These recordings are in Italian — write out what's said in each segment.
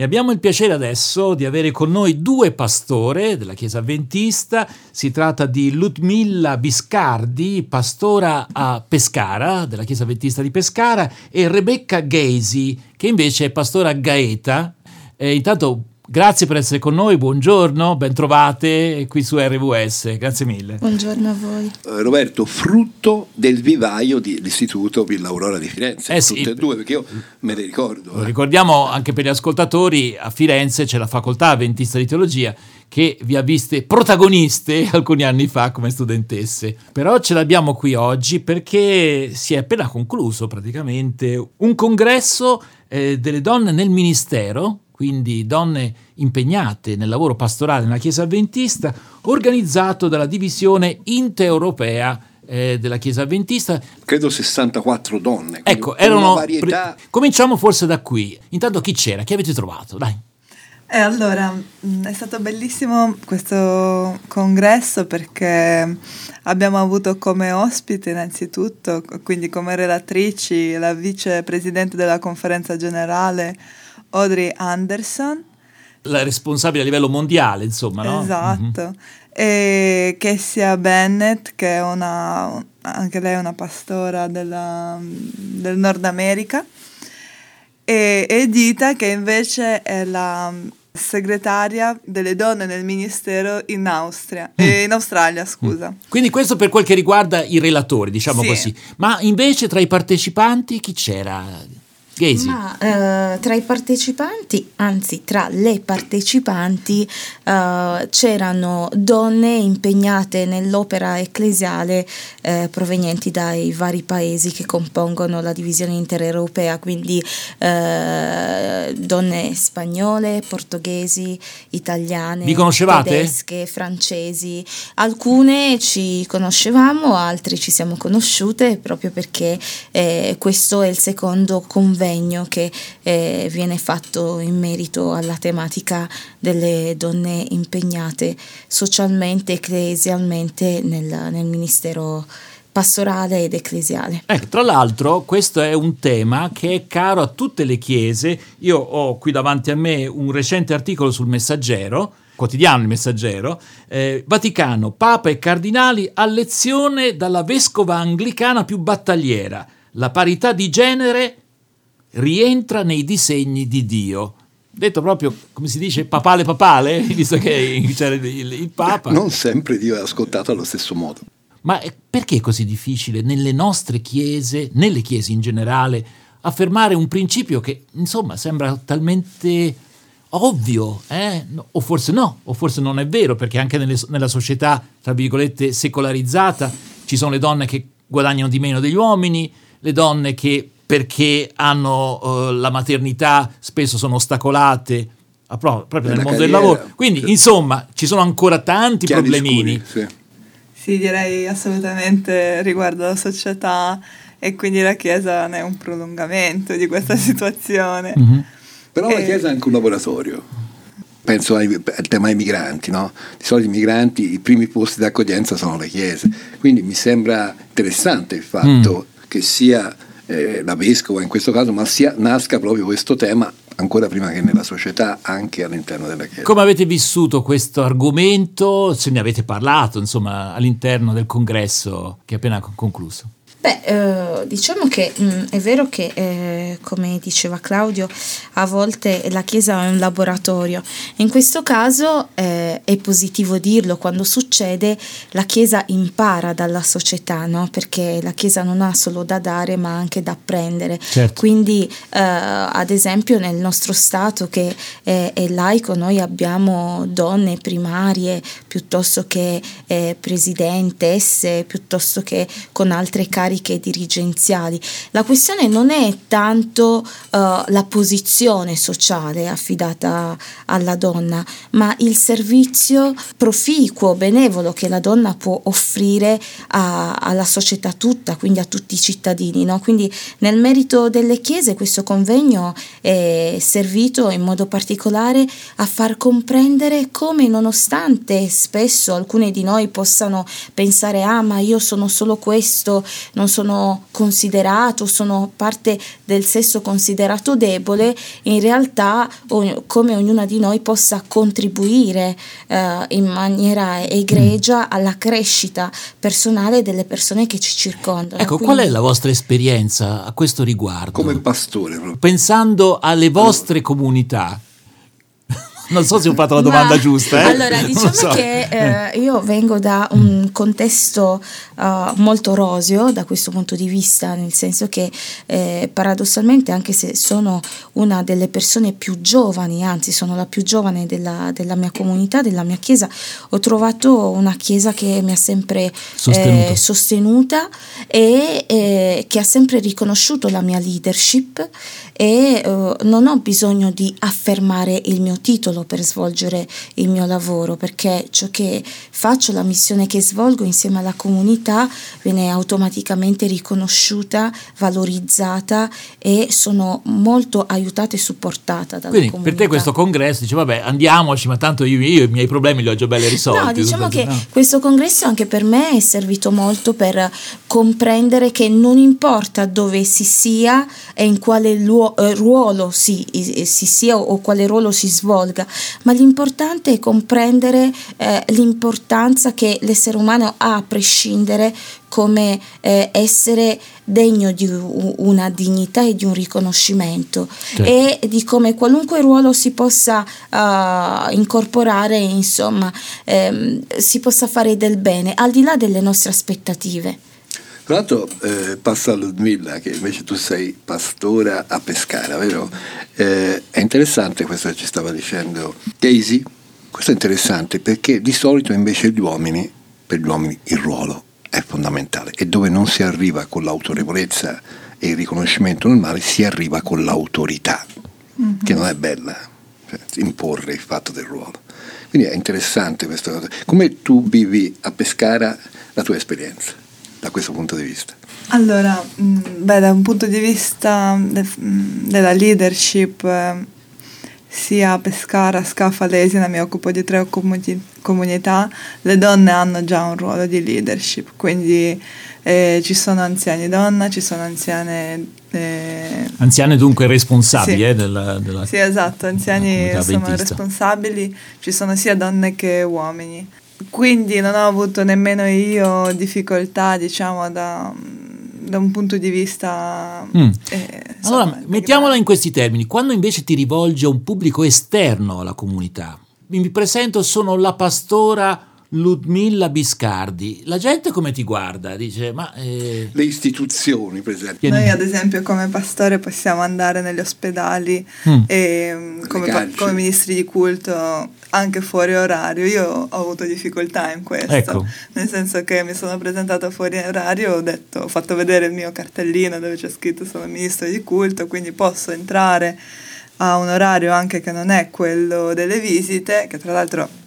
E abbiamo il piacere adesso di avere con noi due pastore della Chiesa Adventista. Si tratta di Ludmilla Biscardi, pastora a Pescara, della Chiesa Adventista di Pescara, e Rebecca Gaisi, che invece è pastora a Gaeta. E intanto Grazie per essere con noi, buongiorno, bentrovate qui su RWS, grazie mille. Buongiorno a voi. Eh, Roberto, frutto del vivaio dell'Istituto Villa Aurora di Firenze, Eh tutte sì. e due, perché io me le ricordo. Lo eh. ricordiamo anche per gli ascoltatori, a Firenze c'è la facoltà avventista di teologia che vi ha viste protagoniste alcuni anni fa come studentesse. Però ce l'abbiamo qui oggi perché si è appena concluso praticamente un congresso eh, delle donne nel ministero, quindi donne impegnate nel lavoro pastorale nella Chiesa Adventista, organizzato dalla divisione intereuropea eh, della Chiesa Adventista Credo 64 donne. Ecco, erano. Varietà... pre- Cominciamo forse da qui. Intanto chi c'era? Chi avete trovato? Dai. E allora, mh, è stato bellissimo questo congresso perché abbiamo avuto come ospite innanzitutto, quindi come relatrici, la vicepresidente della conferenza generale Audrey Anderson. La responsabile a livello mondiale, insomma, no? Esatto. E Kessia Bennett, che è una, anche lei è una pastora della- del Nord America, e Edita, che invece è la segretaria delle donne nel ministero in Austria, eh, in Australia, scusa. Quindi questo per quel che riguarda i relatori, diciamo Sì. così. Ma invece tra i partecipanti chi c'era? Gacy. Ma eh, tra i partecipanti, anzi tra le partecipanti, eh, c'erano donne impegnate nell'opera ecclesiale eh, provenienti dai vari paesi che compongono la divisione intereuropea, quindi eh, donne spagnole, portoghesi, italiane, tedesche, francesi. Alcune ci conoscevamo, altre ci siamo conosciute proprio perché eh, questo è il secondo convegno che eh, viene fatto in merito alla tematica delle donne impegnate socialmente, ecclesialmente nel, nel ministero pastorale ed ecclesiale. Ecco, tra l'altro questo è un tema che è caro a tutte le chiese. Io ho qui davanti a me un recente articolo sul Messaggero, quotidiano il Messaggero, eh, Vaticano, Papa e Cardinali a lezione dalla vescova anglicana più battagliera. La parità di genere rientra nei disegni di Dio. Detto proprio, come si dice, papale papale, visto che c'era il, il- Papa. Non sempre Dio è ascoltato allo stesso modo. Ma è- perché è così difficile nelle nostre chiese, nelle chiese in generale, affermare un principio che insomma sembra talmente ovvio, eh? O forse no, o forse non è vero, perché anche nelle- nella società, tra virgolette, secolarizzata, ci sono le donne che guadagnano di meno degli uomini, le donne che perché hanno eh, la maternità spesso sono ostacolate a pro- proprio nel mondo del carriera. lavoro. Quindi, Sì. insomma, ci sono ancora tanti Chiari problemini. scuri, sì. Sì, direi assolutamente riguardo la società e quindi la Chiesa ne è un prolungamento di questa situazione. Mhm. Però la Eh. Chiesa è anche un laboratorio. Penso ai- al tema dei migranti, no? Di solito i migranti, i primi posti d'accoglienza sono le chiese. Quindi mi sembra interessante il fatto che sia eh, la vescova in questo caso, ma sia, nasca proprio questo tema ancora prima che nella società, anche all'interno della Chiesa. Come avete vissuto questo argomento? Se ne avete parlato, insomma, all'interno del congresso che è appena con- concluso? Beh, eh, diciamo che mh, è vero che, eh, come diceva Claudio, a volte la Chiesa è un laboratorio. In questo caso eh, è positivo dirlo, quando succede la Chiesa impara dalla società, no? perché la Chiesa non ha solo da dare ma anche da prendere. Certo. Quindi, eh, ad esempio, nel nostro Stato che è, è laico, noi abbiamo donne primarie piuttosto che eh, presidentesse, piuttosto che con altre cariche dirigenziali. La questione non è tanto eh, la posizione sociale affidata alla donna, ma il servizio proficuo, benevolo che la donna può offrire a- alla società tutta tutta, quindi a tutti i cittadini. No? Quindi nel merito delle chiese questo convegno è servito in modo particolare a far comprendere come nonostante spesso alcuni di noi possano pensare ah ma io sono solo questo, non sono considerato, sono parte del sesso considerato debole, in realtà come ognuna di noi possa contribuire eh, in maniera egregia alla crescita personale delle persone che ci circondano. Ecco, Quindi, qual è la vostra esperienza a questo riguardo? Come pastore. Pensando alle vostre comunità, non so se ho fatto la domanda Ma, giusta. Eh? Allora, diciamo so. che eh, io vengo da un contesto uh, molto roseo da questo punto di vista, nel senso che eh, paradossalmente, anche se sono una delle persone più giovani, anzi sono la più giovane della, della mia comunità, della mia chiesa, ho trovato una chiesa che mi ha sempre eh, sostenuta e eh, che ha sempre riconosciuto la mia leadership e uh, non ho bisogno di affermare il mio titolo per svolgere il mio lavoro perché ciò che faccio, la missione che svolgo insieme alla comunità viene automaticamente riconosciuta, valorizzata e sono molto aiutata e supportata dalla Quindi comunità. per te questo congresso dice vabbè andiamoci ma tanto io, io i miei problemi li ho già belli risolti. No, diciamo che no. questo congresso anche per me è servito molto per comprendere che non importa dove si sia e in quale luogo eh, ruolo si, si, sia o quale ruolo si svolga, ma l'importante è comprendere eh, l'importanza che l'essere umano ha a prescindere come eh, essere degno di una dignità e di un riconoscimento certo. e di come qualunque ruolo si possa uh, incorporare, insomma, ehm, si possa fare del bene, al di là delle nostre aspettative. Tra l'altro eh, passa a Ludmilla, che invece tu sei pastora a Pescara, vero? Eh, è interessante questo che ci stava dicendo Daisy, questo è interessante perché di solito invece gli uomini, per gli uomini il ruolo è fondamentale e dove non si arriva con l'autorevolezza e il riconoscimento normale si arriva con l'autorità, mm-hmm. che non è bella, cioè, imporre il fatto del ruolo. Quindi è interessante questa cosa. Come tu vivi a Pescara la tua esperienza? Da questo punto di vista? Allora, mm, beh, da un punto di vista de, mm, della leadership, eh, sia a Pescara, Scafa, Lesina, mi occupo di tre comuni- comunità, le donne hanno già un ruolo di leadership, quindi eh, ci sono anziani donna, ci sono anziane... Eh, anziane dunque responsabili sì. eh, della, della, Sì, esatto, anziani sono responsabili, ci sono sia donne che uomini quindi non ho avuto nemmeno io difficoltà, diciamo, da, da un punto di vista... Mm. Eh, allora, mettiamola in questi termini. Quando invece ti rivolgi a un pubblico esterno alla comunità, mi presento, sono la pastora Ludmilla Biscardi. La gente come ti guarda? Dice, ma... Eh... Le istituzioni, per esempio. Noi ad esempio come pastore possiamo andare negli ospedali mm. e come, come, ministri di culto anche fuori orario. Io ho avuto difficoltà in questo, ecco. nel senso che mi sono presentata fuori orario, ho, detto, ho fatto vedere il mio cartellino dove c'è scritto sono ministro di culto, quindi posso entrare a un orario anche che non è quello delle visite, che tra l'altro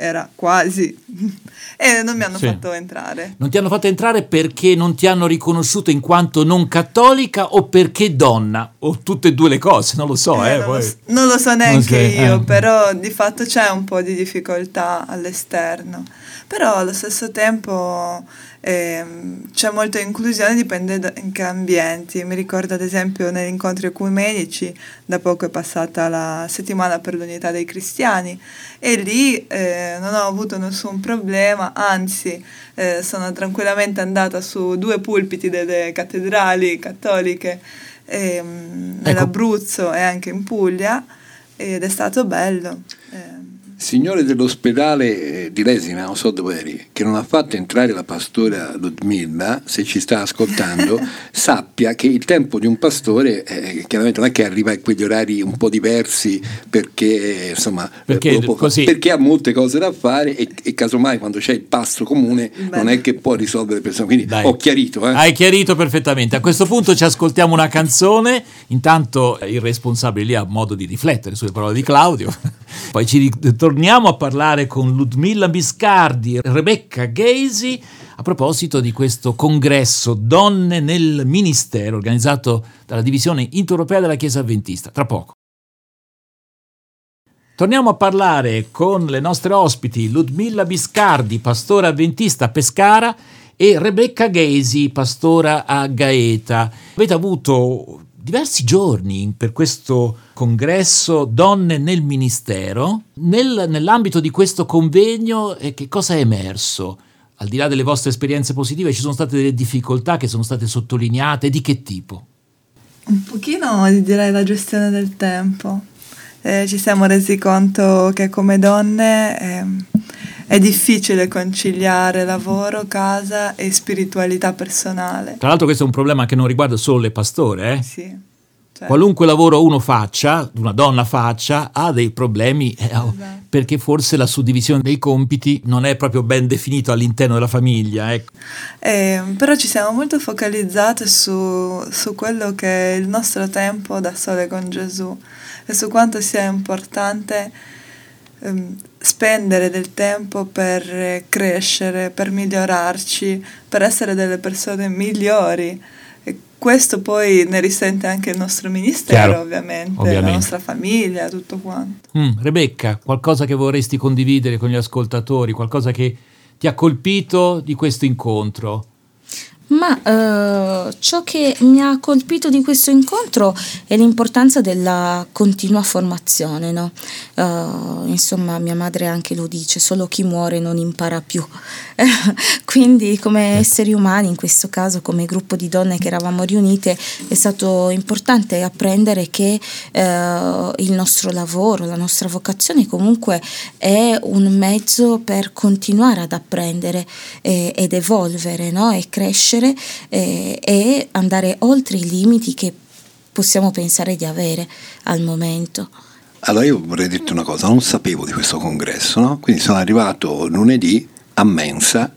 era quasi e non mi hanno sì. fatto entrare. Non ti hanno fatto entrare perché non ti hanno riconosciuto in quanto non cattolica o perché donna o tutte e due le cose, non lo so. Eh, eh, non, lo so non, lo so neanche io, eh. però di fatto c'è un po' di difficoltà all'esterno, però allo stesso tempo eh, c'è molta inclusione, dipende da in che ambienti. Mi ricordo ad esempio negli incontri ecumenici, da poco è passata la settimana per l'unità dei cristiani e lì eh, non ho avuto nessun problema, anzi eh, sono tranquillamente andata su due pulpiti delle cattedrali cattoliche ehm, ecco. nell'Abruzzo e anche in Puglia ed è stato bello. Eh. Signore dell'ospedale eh, di Lesina, non so dove eri, che non ha fatto entrare la pastora Ludmilla, se ci sta ascoltando, sappia che il tempo di un pastore eh, chiaramente non è che arriva a quegli orari un po' diversi perché, insomma, perché, perché ha molte cose da fare e, e, casomai quando c'è il pasto comune Beh. non è che può risolvere persone. Quindi Dai. ho chiarito. Eh. Hai chiarito perfettamente. A questo punto ci ascoltiamo una canzone, intanto il responsabile lì ha modo di riflettere sulle parole di Claudio, poi ci ritorniamo torniamo a parlare con Ludmilla Biscardi, Rebecca Gacy a proposito di questo congresso Donne nel Ministero organizzato dalla Divisione Inter-Europea della Chiesa Adventista. Tra poco. Torniamo a parlare con le nostre ospiti Ludmilla Biscardi, pastora avventista a Pescara, e Rebecca Ghesi, pastora a Gaeta. Avete avuto diversi giorni per questo congresso Donne nel Ministero. Nel, nell'ambito di questo convegno, eh, che cosa è emerso? Al di là delle vostre esperienze positive, ci sono state delle difficoltà che sono state sottolineate? Di che tipo? Un pochino direi la gestione del tempo eh, ci siamo resi conto che come donne eh, è difficile conciliare lavoro, casa e spiritualità personale. Tra l'altro questo è un problema che non riguarda solo le pastore, eh? Sì. Cioè. Qualunque lavoro uno faccia, una donna faccia, ha dei problemi eh, oh, esatto. perché forse la suddivisione dei compiti non è proprio ben definita all'interno della famiglia. Ecco. Eh, però ci siamo molto focalizzate su, su quello che è il nostro tempo da sole con Gesù e su quanto sia importante spendere del tempo per crescere, per migliorarci, per essere delle persone migliori. E questo poi ne risente anche il nostro ministero, ovviamente, ovviamente, la nostra famiglia, tutto quanto. Mm, Rebecca, qualcosa che vorresti condividere con gli ascoltatori, qualcosa che ti ha colpito di questo incontro? Ma eh, ciò che mi ha colpito di questo incontro è l'importanza della continua formazione, no? uh, insomma, mia madre anche lo dice: solo chi muore non impara più. Quindi, come ecco. esseri umani, in questo caso, come gruppo di donne che eravamo riunite, è stato importante apprendere che uh, il nostro lavoro, la nostra vocazione, comunque è un mezzo per continuare ad apprendere eh, ed evolvere no? e crescere crescere eh, e andare oltre i limiti che possiamo pensare di avere al momento. Allora io vorrei dirti una cosa, non sapevo di questo congresso, no? quindi sono arrivato lunedì a Mensa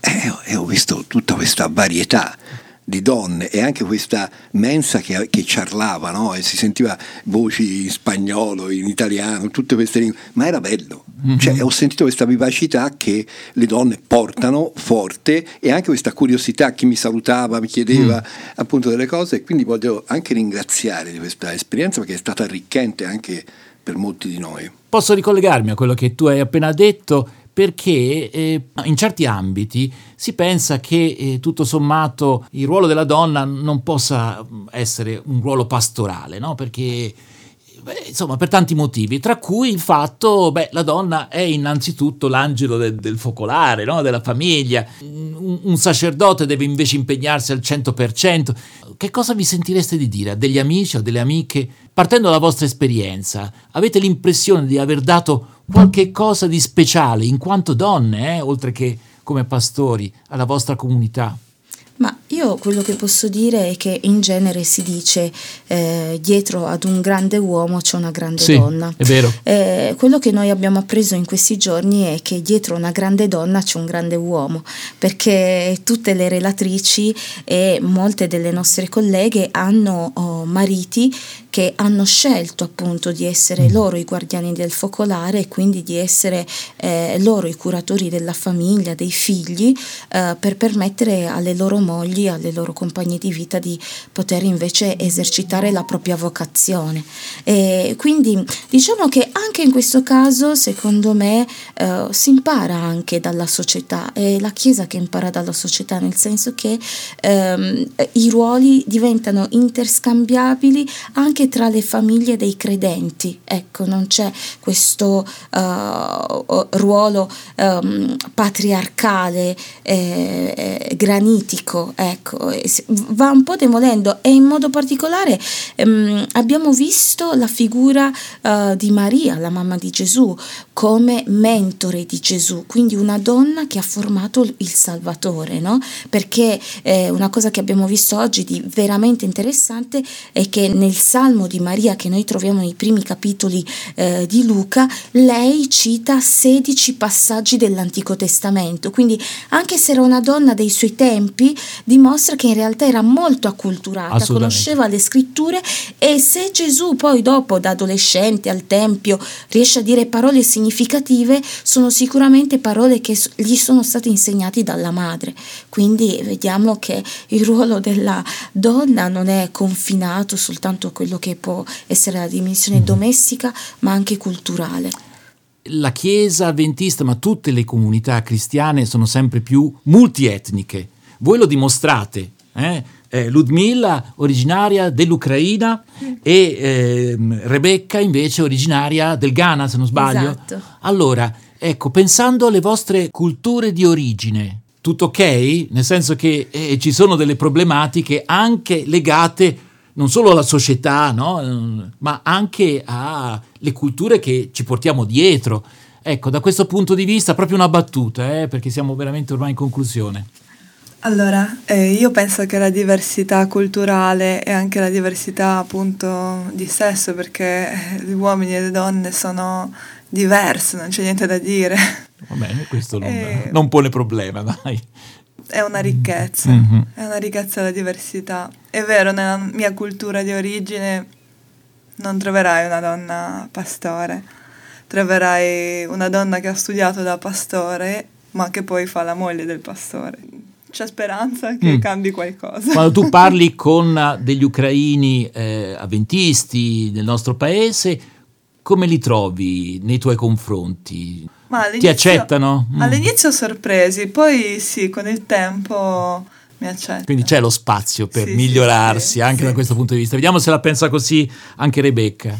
e, ho visto tutta questa varietà di donne e anche questa mensa che, che ciarlava no? e si sentiva voci in spagnolo, in italiano, tutte queste lingue, ma era bello. Mm-hmm. Cioè, ho sentito questa vivacità che le donne portano forte e anche questa curiosità, chi mi salutava, mi chiedeva mm. appunto delle cose quindi voglio anche ringraziare di questa esperienza perché è stata arricchente anche per molti di noi. Posso ricollegarmi a quello che tu hai appena detto perché eh, in certi ambiti si pensa che eh, tutto sommato il ruolo della donna non possa essere un ruolo pastorale, no? perché Beh, insomma, per tanti motivi, tra cui il fatto, beh, la donna è innanzitutto l'angelo de- del focolare, no? della famiglia, un-, un, sacerdote deve invece impegnarsi al 100%. Che cosa vi sentireste di dire a degli amici o delle amiche, partendo dalla vostra esperienza, avete l'impressione di aver dato qualche cosa di speciale in quanto donne, eh, oltre che come pastori, alla vostra comunità? Ma io quello che posso dire è che in genere si dice eh, dietro ad un grande uomo c'è una grande sì, donna. È vero. Eh, quello che noi abbiamo appreso in questi giorni è che dietro una grande donna c'è un grande uomo, perché tutte le relatrici e molte delle nostre colleghe hanno oh, mariti che hanno scelto appunto di essere mm. loro i guardiani del focolare e quindi di essere eh, loro i curatori della famiglia, dei figli, eh, per permettere alle loro mogli, alle loro compagni di vita di poter invece esercitare la propria vocazione. E quindi diciamo che anche in questo caso, secondo me, eh, si impara anche dalla società, è la Chiesa che impara dalla società, nel senso che ehm, i ruoli diventano interscambiabili anche anche tra le famiglie dei credenti. Ecco, non c'è questo uh, ruolo um, patriarcale, eh, granitico, ecco, va un po' demolendo e in modo particolare um, abbiamo visto la figura uh, di Maria, la mamma di Gesù, come mentore di Gesù, quindi una donna che ha formato il Salvatore, no? Perché eh, una cosa che abbiamo visto oggi di veramente interessante è che nel Salmo Salmo di Maria che noi troviamo nei primi capitoli eh, di Luca, lei cita 16 passaggi dell'Antico Testamento, quindi anche se era una donna dei suoi tempi, dimostra che in realtà era molto acculturata, conosceva le scritture e se Gesù poi dopo da adolescente al Tempio riesce a dire parole significative, sono sicuramente parole che gli sono state insegnate dalla madre. Quindi vediamo che il ruolo della donna non è confinato soltanto a quello che può essere la dimensione domestica, ma anche culturale la Chiesa avventista, ma tutte le comunità cristiane sono sempre più multietniche. Voi lo dimostrate. Eh? Eh, Ludmilla, originaria dell'Ucraina, e eh, Rebecca, invece, originaria del Ghana, se non sbaglio. Esatto. Allora, ecco, pensando alle vostre culture di origine, tutto ok? Nel senso che eh, ci sono delle problematiche anche legate non solo alla società, no? ma anche alle culture che ci portiamo dietro. Ecco, da questo punto di vista, proprio una battuta, eh, perché siamo veramente ormai in conclusione. Allora, eh, io penso che la diversità culturale e anche la diversità appunto di sesso, perché gli uomini e le donne sono diversi, non c'è niente da dire. Va bene, questo non, e... non pone problema, dai è una ricchezza, mm-hmm. è una ricchezza la diversità. È vero, nella mia cultura di origine non troverai una donna pastore, troverai una donna che ha studiato da pastore, ma che poi fa la moglie del pastore. C'è speranza che mm. cambi qualcosa. Quando tu parli con degli ucraini eh, avventisti del nostro paese, come li trovi nei tuoi confronti? Ti accettano? Mm. All'inizio sorpresi, poi sì, con il tempo mi accettano. Quindi c'è lo spazio per sì, migliorarsi sì, anche da questo punto di vista. Vediamo se la pensa così anche Rebecca.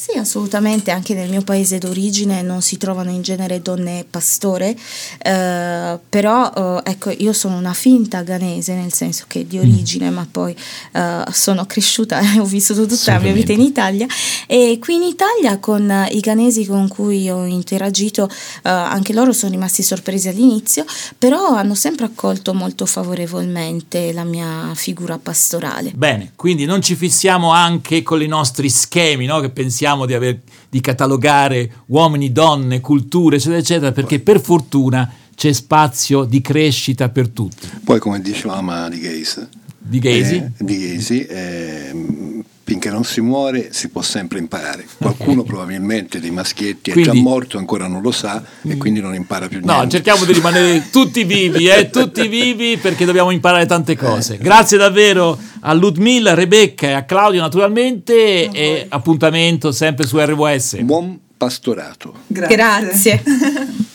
Sì, assolutamente, anche nel mio paese d'origine non si trovano in genere donne pastore, eh, però eh, ecco, io sono una finta ghanese, nel senso che di mm. origine, mm. ma poi eh, sono cresciuta e ho vissuto tutta la mia vita in Italia e qui in Italia con i ghanesi con cui ho interagito, eh, anche loro sono rimasti sorpresi all'inizio, però hanno sempre accolto molto favorevolmente la mia figura pastorale. Bene, quindi non ci fissiamo anche con i nostri schemi, no? che pensiamo pensiamo di, aver, di catalogare uomini, donne, culture, eccetera, eccetera, perché per fortuna c'è spazio di crescita per tutti. Poi, come dicevamo di Gaze, di Gacy, eh, di Gacy eh, finché non si muore si può sempre imparare. Qualcuno probabilmente dei maschietti quindi, è già morto, ancora non lo sa e quindi non impara più niente. No, cerchiamo di rimanere tutti vivi, eh, tutti vivi perché dobbiamo imparare tante cose. Grazie davvero a Ludmilla, a Rebecca e a Claudio naturalmente e appuntamento sempre su RWS. Buon pastorato. Grazie. Grazie.